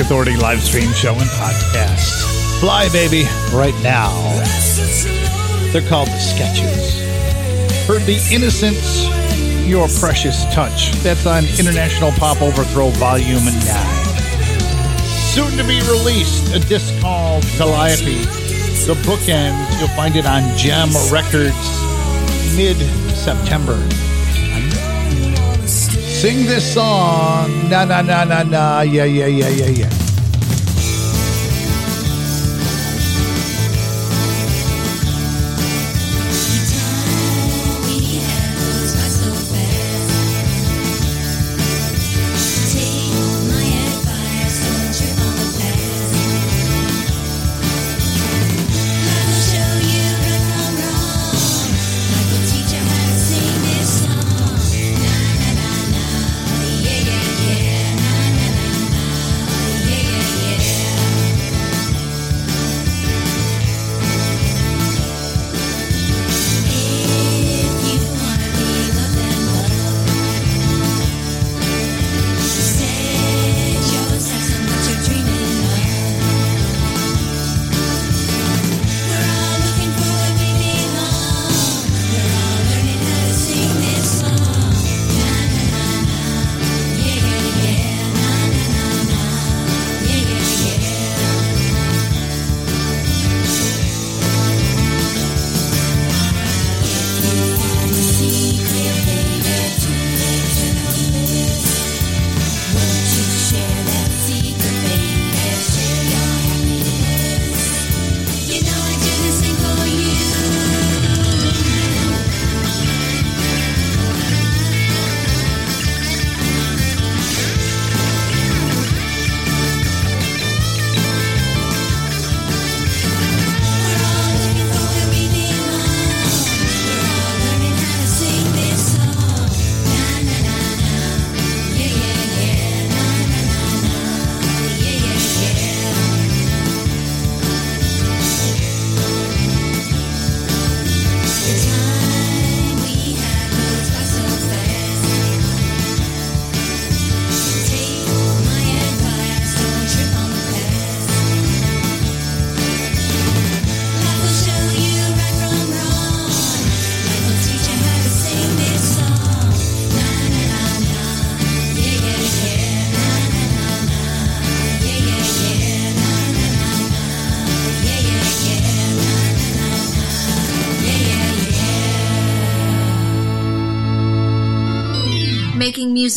Authority live stream show and podcast. Fly, baby, right now. They're called the Sketches. Heard the Innocence, Your Precious Touch. That's on International Pop Overthrow Volume 9. Soon to be released, a disc called Calliope. The bookend, you'll find it on Jem Records mid September. Sing this song. Na na na na na. Yeah yeah yeah yeah yeah.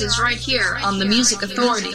Is right here on the Music Authority.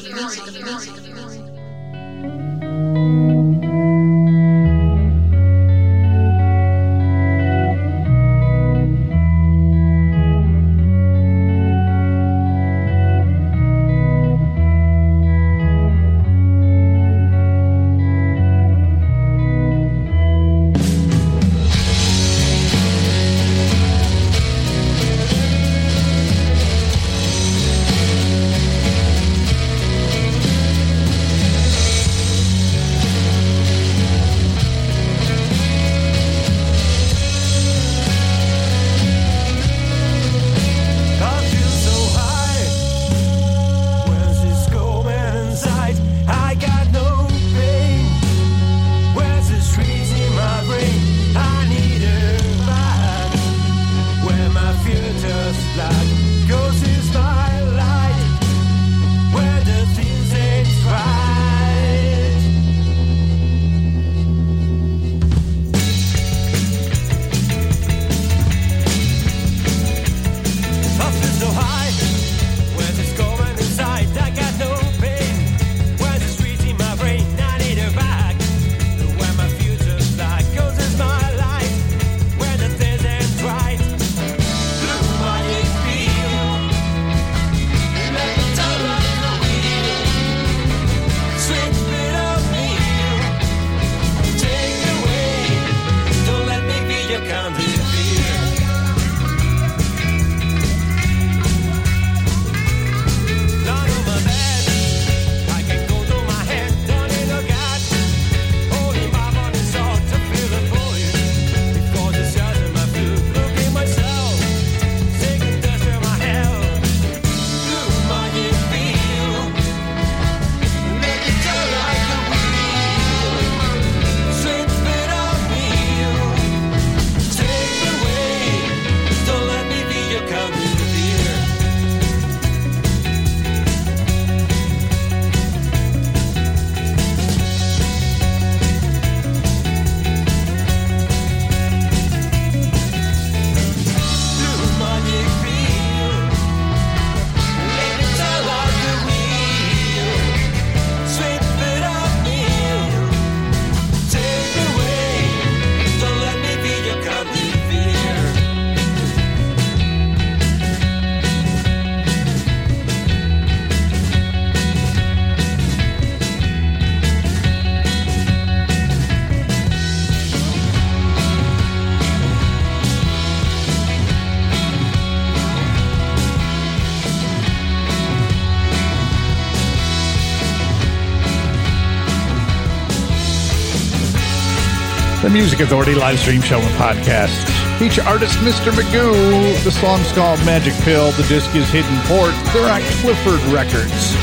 Music Authority live stream show and podcast. Feature artist Mr. Magoo. The song's called Magic Pill. The disc is Hidden Port. They're on Clifford Records.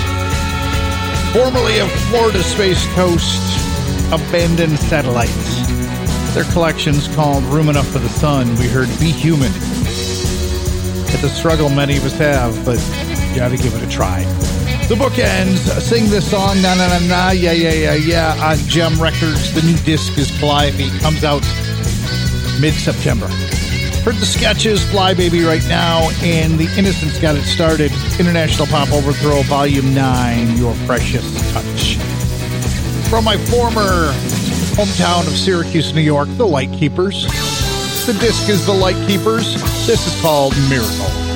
Formerly of Florida Space Coast Abandoned Satellites. Their collection's called Room Enough for the Sun. We heard Be Human. It's a struggle many of us have, but you gotta give it a try. The book ends. Sing this song, na na na na, yeah yeah yeah yeah, on Jem Records. The new disc is Calliope. Comes out mid September. Heard the sketches, Fly Baby right now, and The Innocents got it started. International Pop Overthrow, Volume 9, Your Precious Touch. From my former hometown of Syracuse, New York, The Light Keepers. The disc is The Light Keepers. This is called Miracle.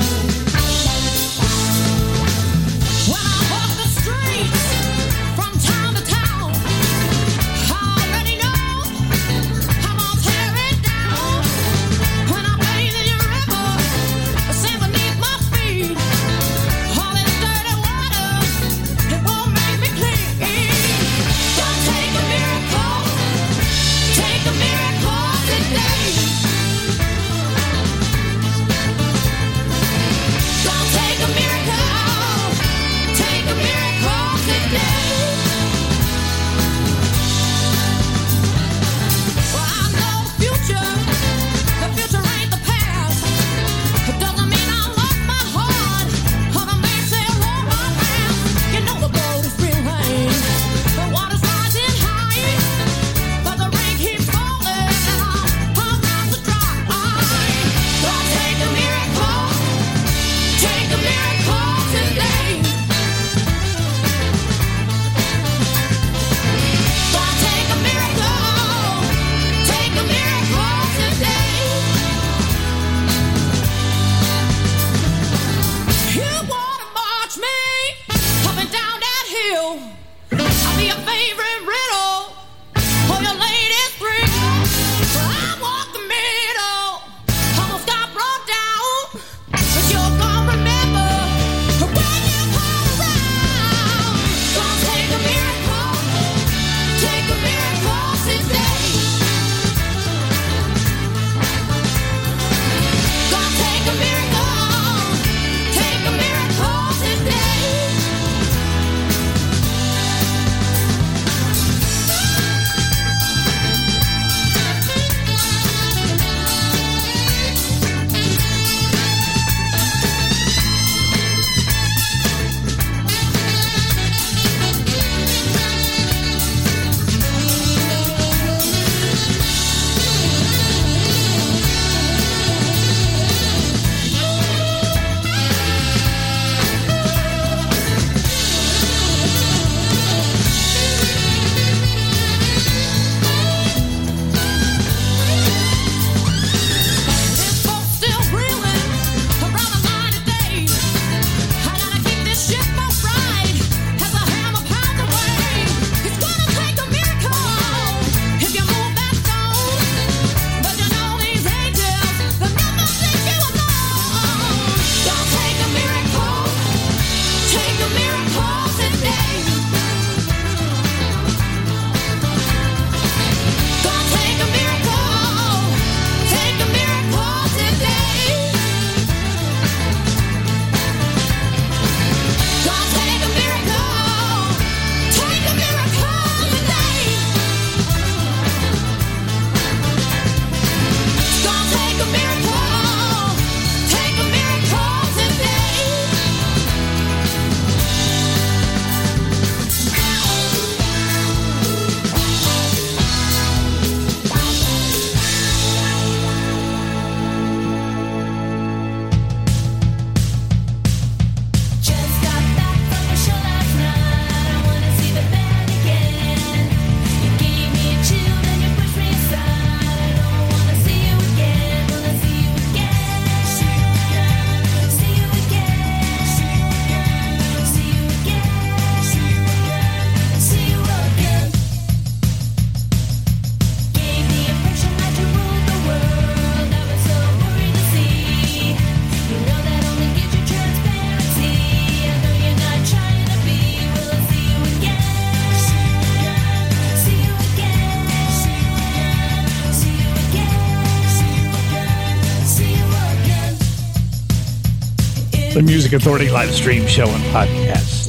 The Music Authority live stream show and podcast.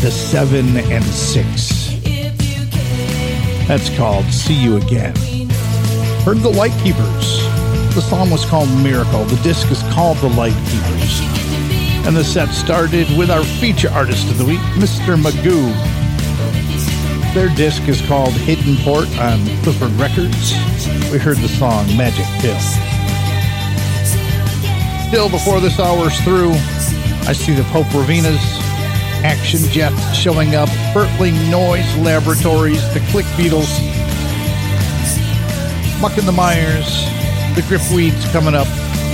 The 7 and 6. That's called See You Again. Heard the Light Keepers. The song was called Miracle. The disc is called The Light Keepers. And the set started with our feature artist of the week, Mr. Magoo. Their disc is called Hidden Port on Clifford Records. We heard the song Magic Pill. Still, before this hour's through, I see the Popravinas, Action Jet showing up, Bertling Noise Laboratories, the Click Beatles, Muck and the Mires, the Gripweeds coming up.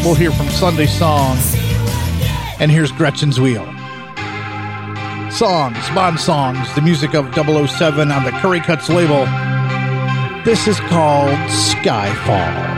We'll hear from Sunday Song. And here's Gretchen's Wheel. Songs, Bond Songs, the music of 007 on the Curry Cuts label. This is called Skyfall.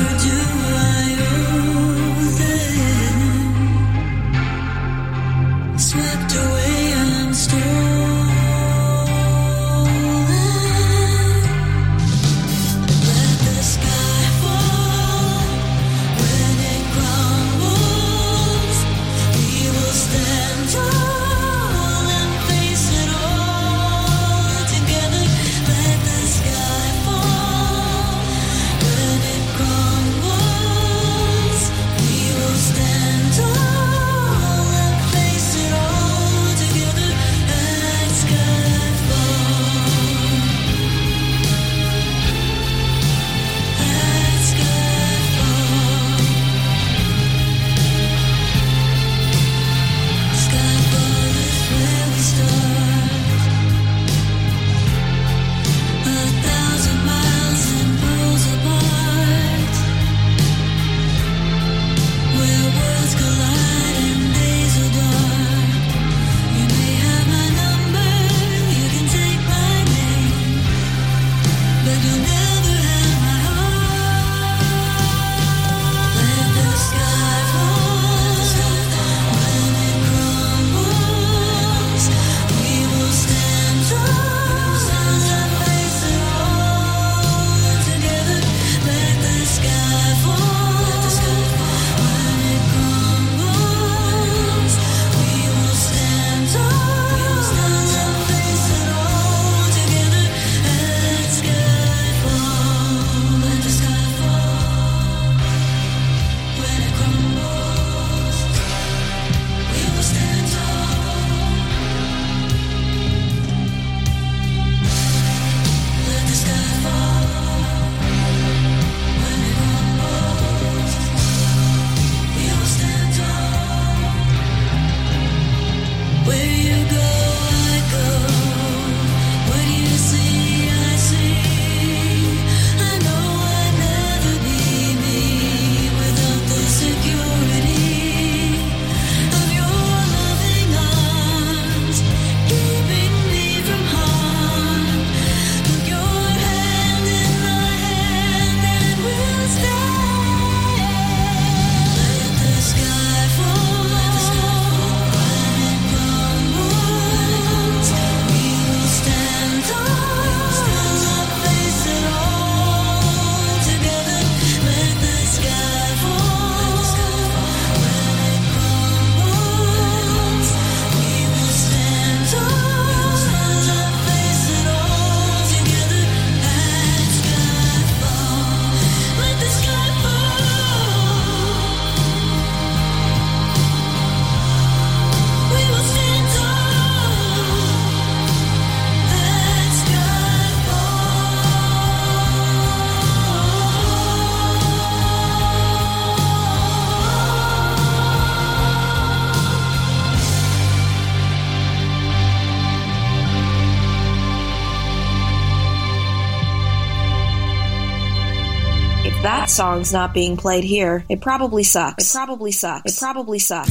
That song's not being played here, it probably sucks. It probably sucks. It probably sucks.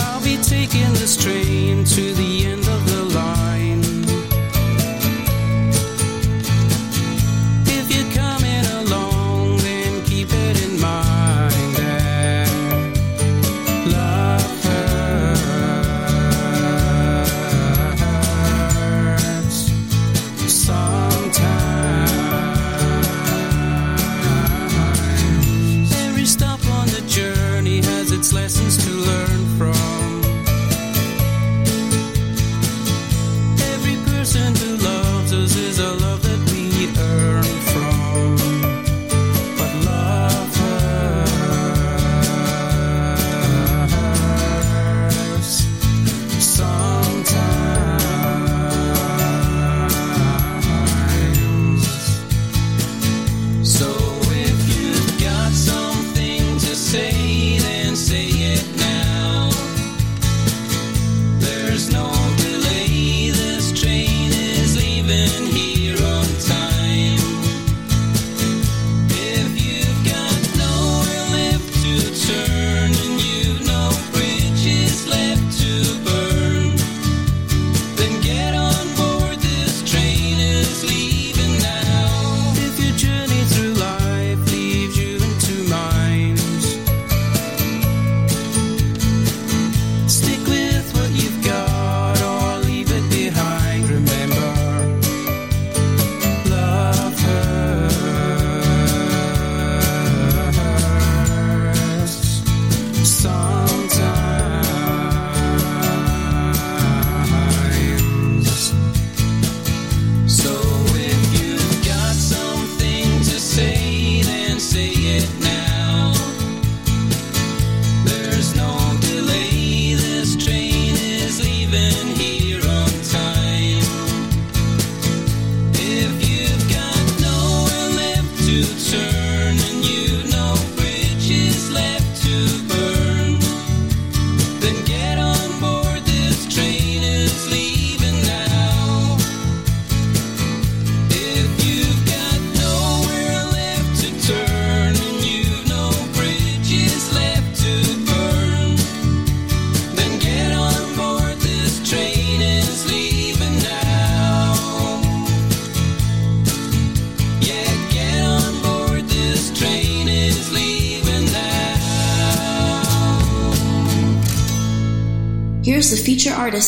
I'll be taking this train to the end of the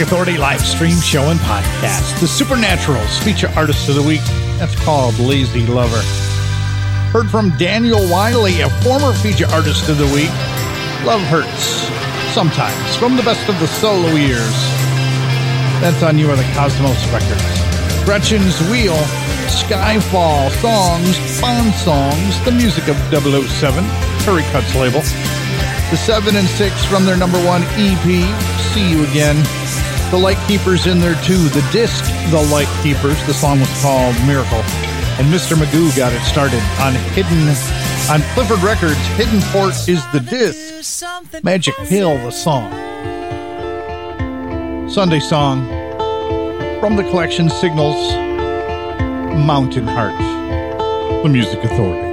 Authority live stream show and podcast. The Supernaturals feature artist of the week. That's called Lazy Lover. Heard from Daniel Wylie, a former feature artist of the week. Love Hurts. Sometimes. From the best of the solo years. That's on You Are the Cosmos Records. Gretchen's Wheel. Skyfall. Songs. Bond Songs. The music of 007. Curry Cuts label. The 7 and 6 from their number one EP, See You Again. The Light Keepers in there too. The disc, The Light Keepers. The song was called Miracle. And Mr. Magoo got it started on Hidden, on Clifford Records. Hidden Port is the disc. Magic Hill, the song. Sunday song from the collection Signals, Mountain Heart. The Music Authority.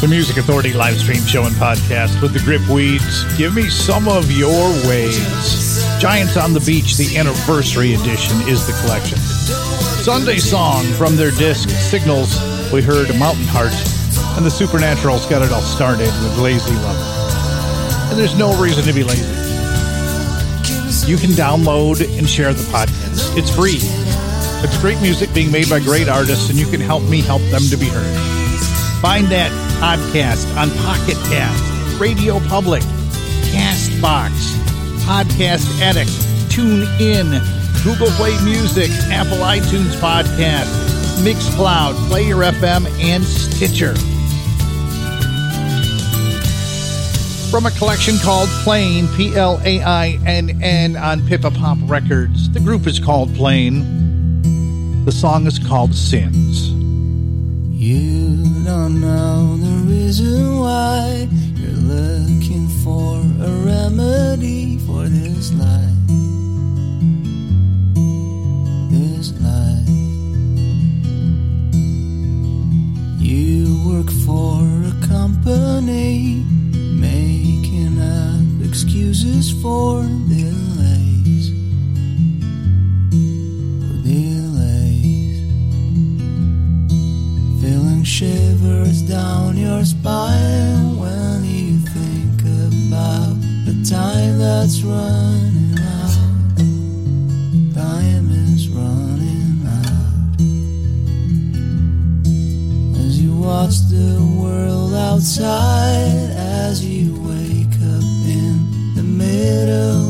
The Music Authority live stream show and podcast with the Grip Weeds. Give me some of your ways. Giants on the Beach, the anniversary edition, is the collection. Sunday song from their disc Signals, we heard Mountain Heart, and the Supernaturals got it all started with Lazy Love. And there's no reason to be lazy. You can download and share the podcast. It's free. It's great music being made by great artists, and you can help me help them to be heard. Find that podcast on Pocket Cast, Radio Public, Castbox, Podcast Addict, Tune In, Google Play Music, Apple iTunes Podcast, Mixcloud, Player FM, and Stitcher. From a collection called Plain, P L A I N N, on Pippa Pop Records. The group is called Plain. The song is called Sins. You don't know reason why you're looking for a remedy for this life. This life. You work for a company, making up excuses for delays. Feeling shivers down your spine when you think about the time that's running out. Time is running out. As you watch the world outside, as you wake up in the middle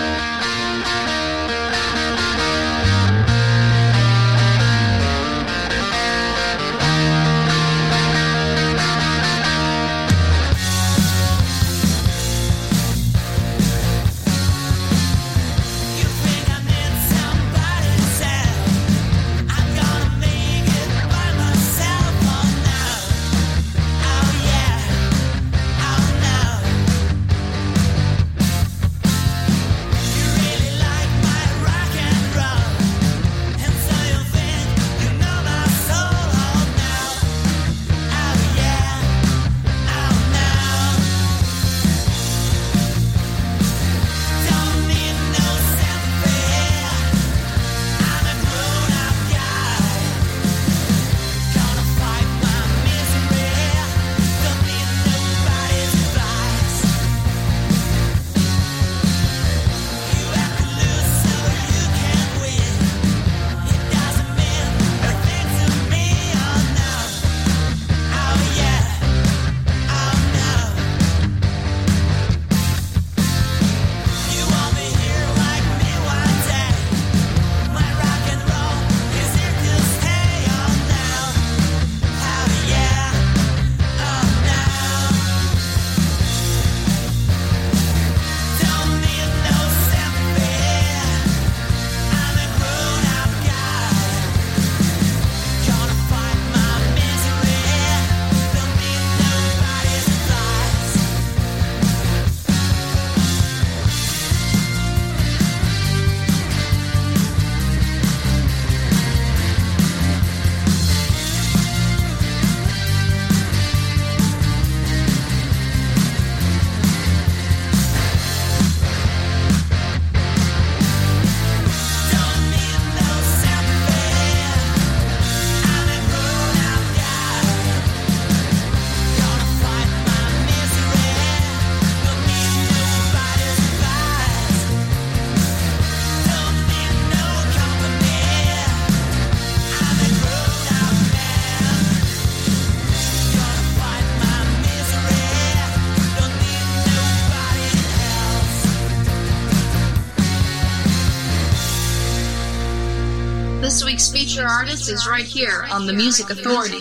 Feature artist is right here on the Music Authority.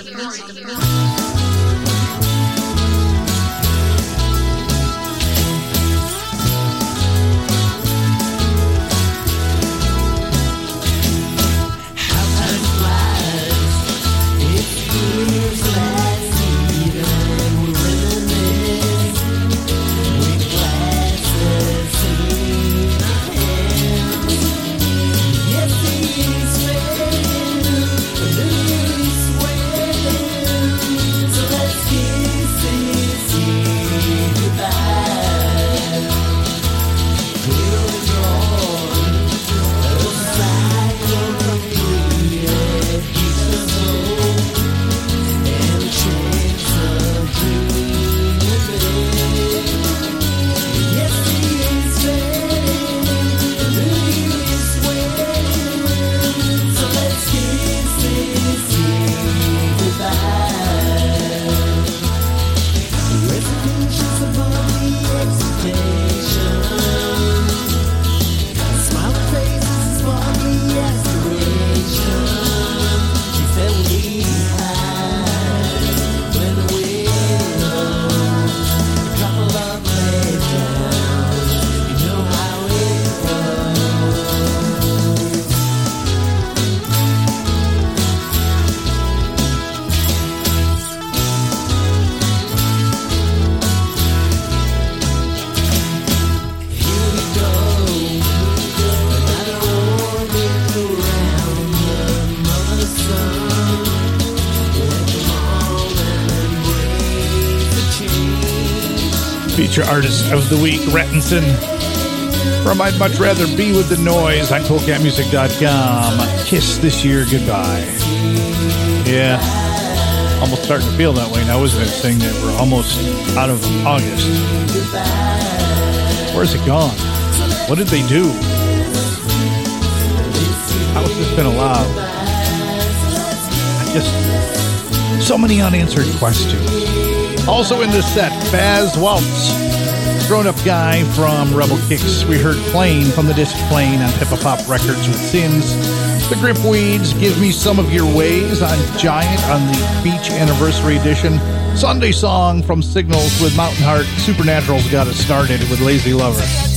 Feature artist of the week, Rettinson. From I'd Much Rather Be With the Noise on CoolCatMusic.com. Kiss this year goodbye. Yeah. Almost starting to feel that way now, isn't it? Saying that we're almost out of August. Where's it gone? What did they do? How has this been allowed? I just so many unanswered questions. Also in this set, Baz Waltz, grown up guy from Rebel Kicks. We heard Plane from the disc Plane on Pippa Pop Records with Sins. The Grip Weeds, Give Me Some of Your Ways on Giant on the Beach Anniversary Edition. Sunday Song from Signals with Mountain Heart. Supernatural's got us started with Lazy Lover.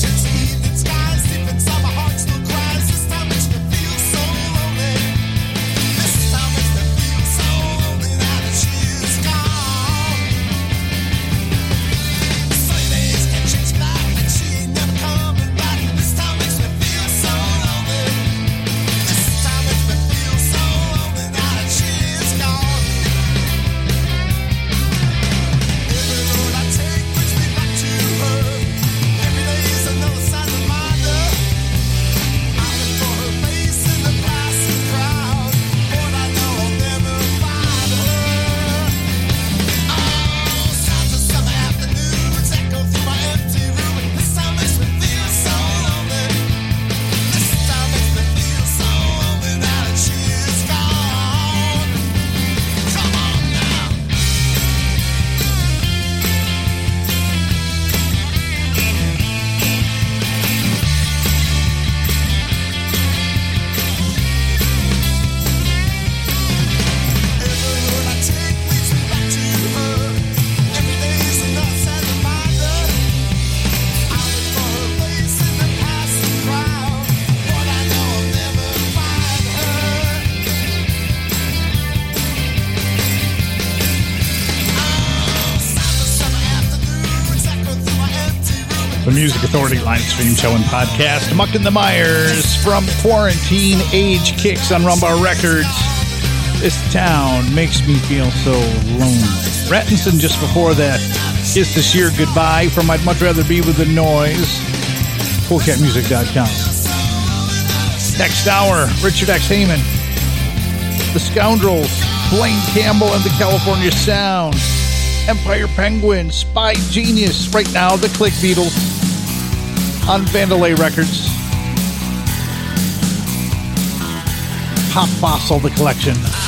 Music Authority live stream show and podcast. Muck and the Mires from Quarantine Age Kicks on Rumbar Records. This town makes me feel so lonely. Rattinson just before that. Kiss this year goodbye from I'd Much Rather Be With the Noise. CoolCatMusic.com. Next hour, Richard X. Heyman. The Scoundrels, Blaine Campbell and the California Sound. Empire Penguin, Spy Genius. Right now, the Click Beatles on Vandalay Records. Pop Fossil, the collection.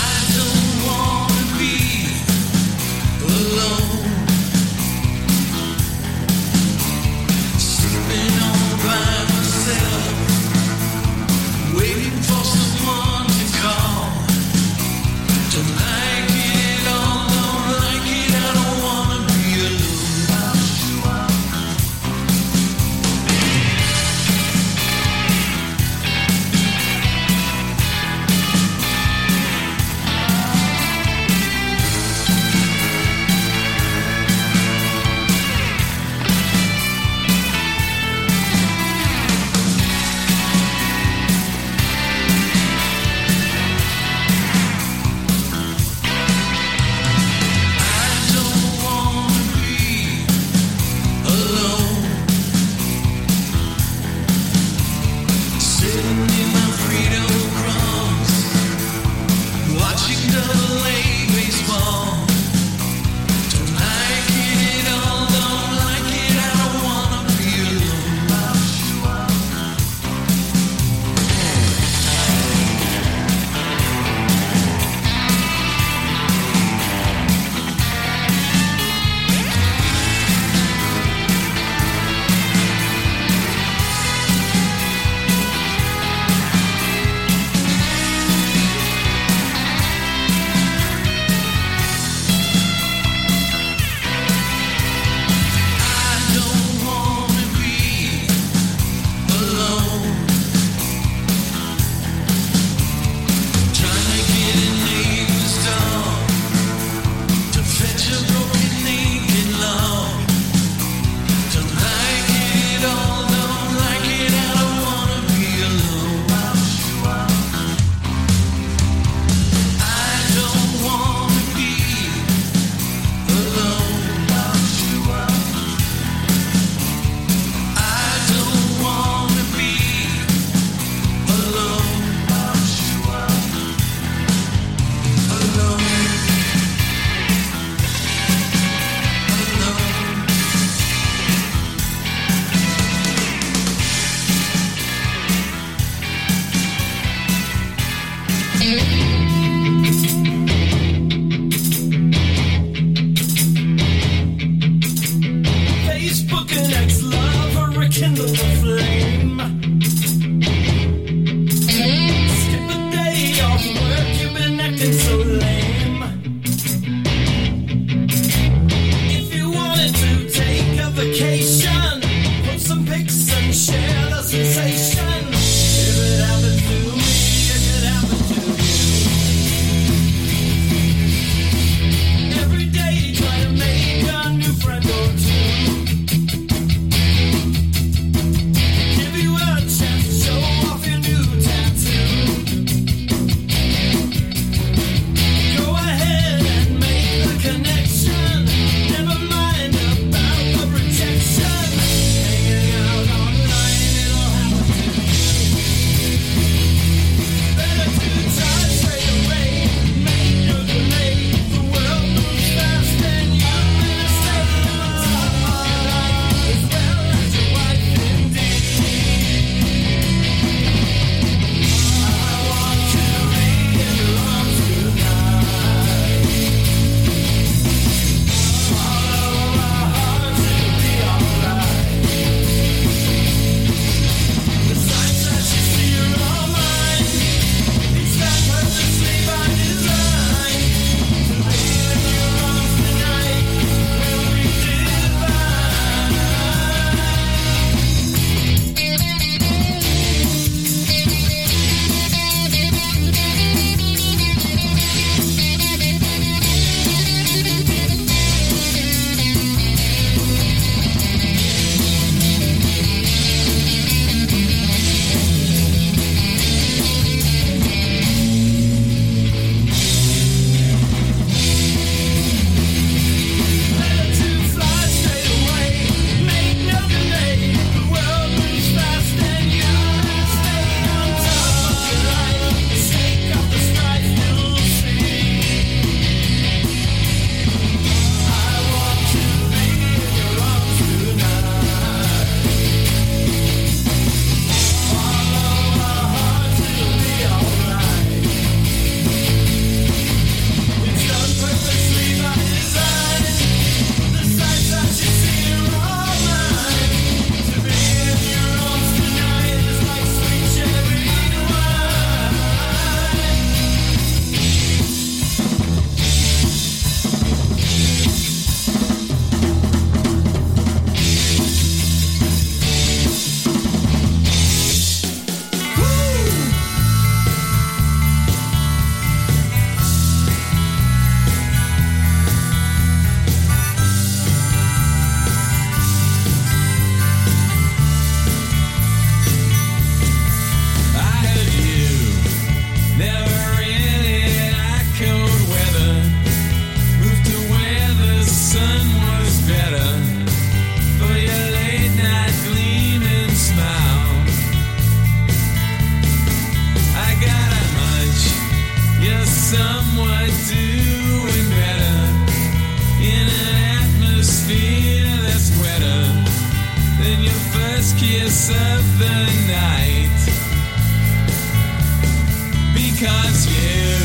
Cause you,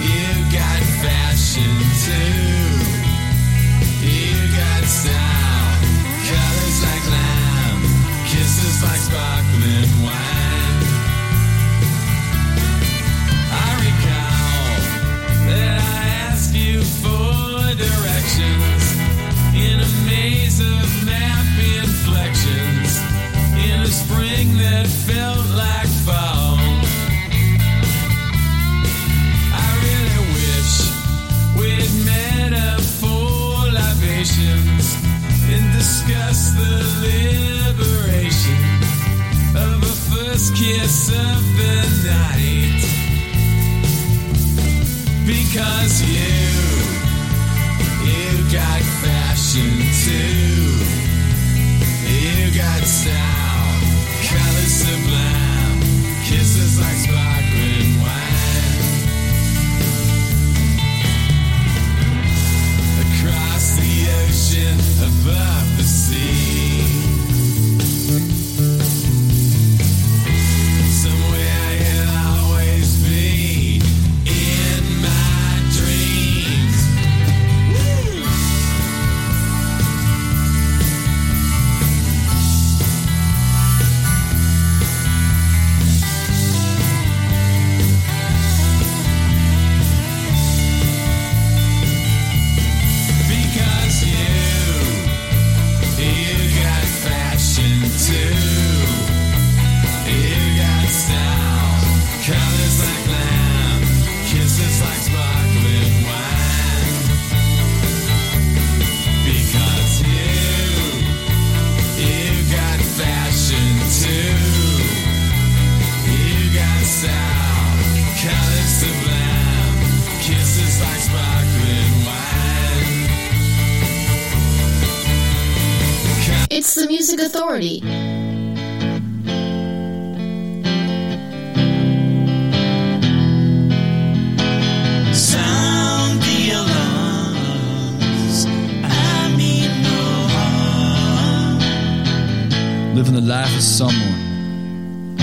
you got fashion too. You got style, colors like lime, kisses like sparkling wine. I recall that I asked you for directions in a maze of map inflections in a spring that fell. discuss the liberation of a first kiss of the night. Because you, you got fashion too. You got style, colors sublime, kisses like sparkling wine. Across the ocean, above the see. Authority. Living the life of someone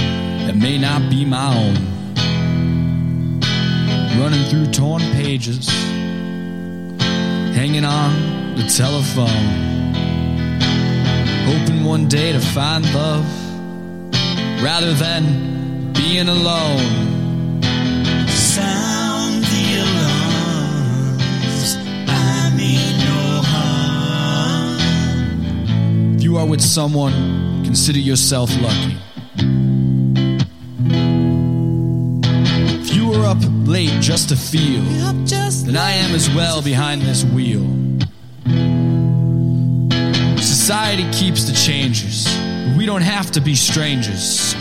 that may not be my own. Running through torn pages, hanging on the telephone, hoping one day to find love rather than being alone. Sound the alarms. I mean no harm. If you are with someone, consider yourself lucky. If you were up late just to feel, then I am as well behind this wheel. Society keeps the changes. we don't have to be strangers.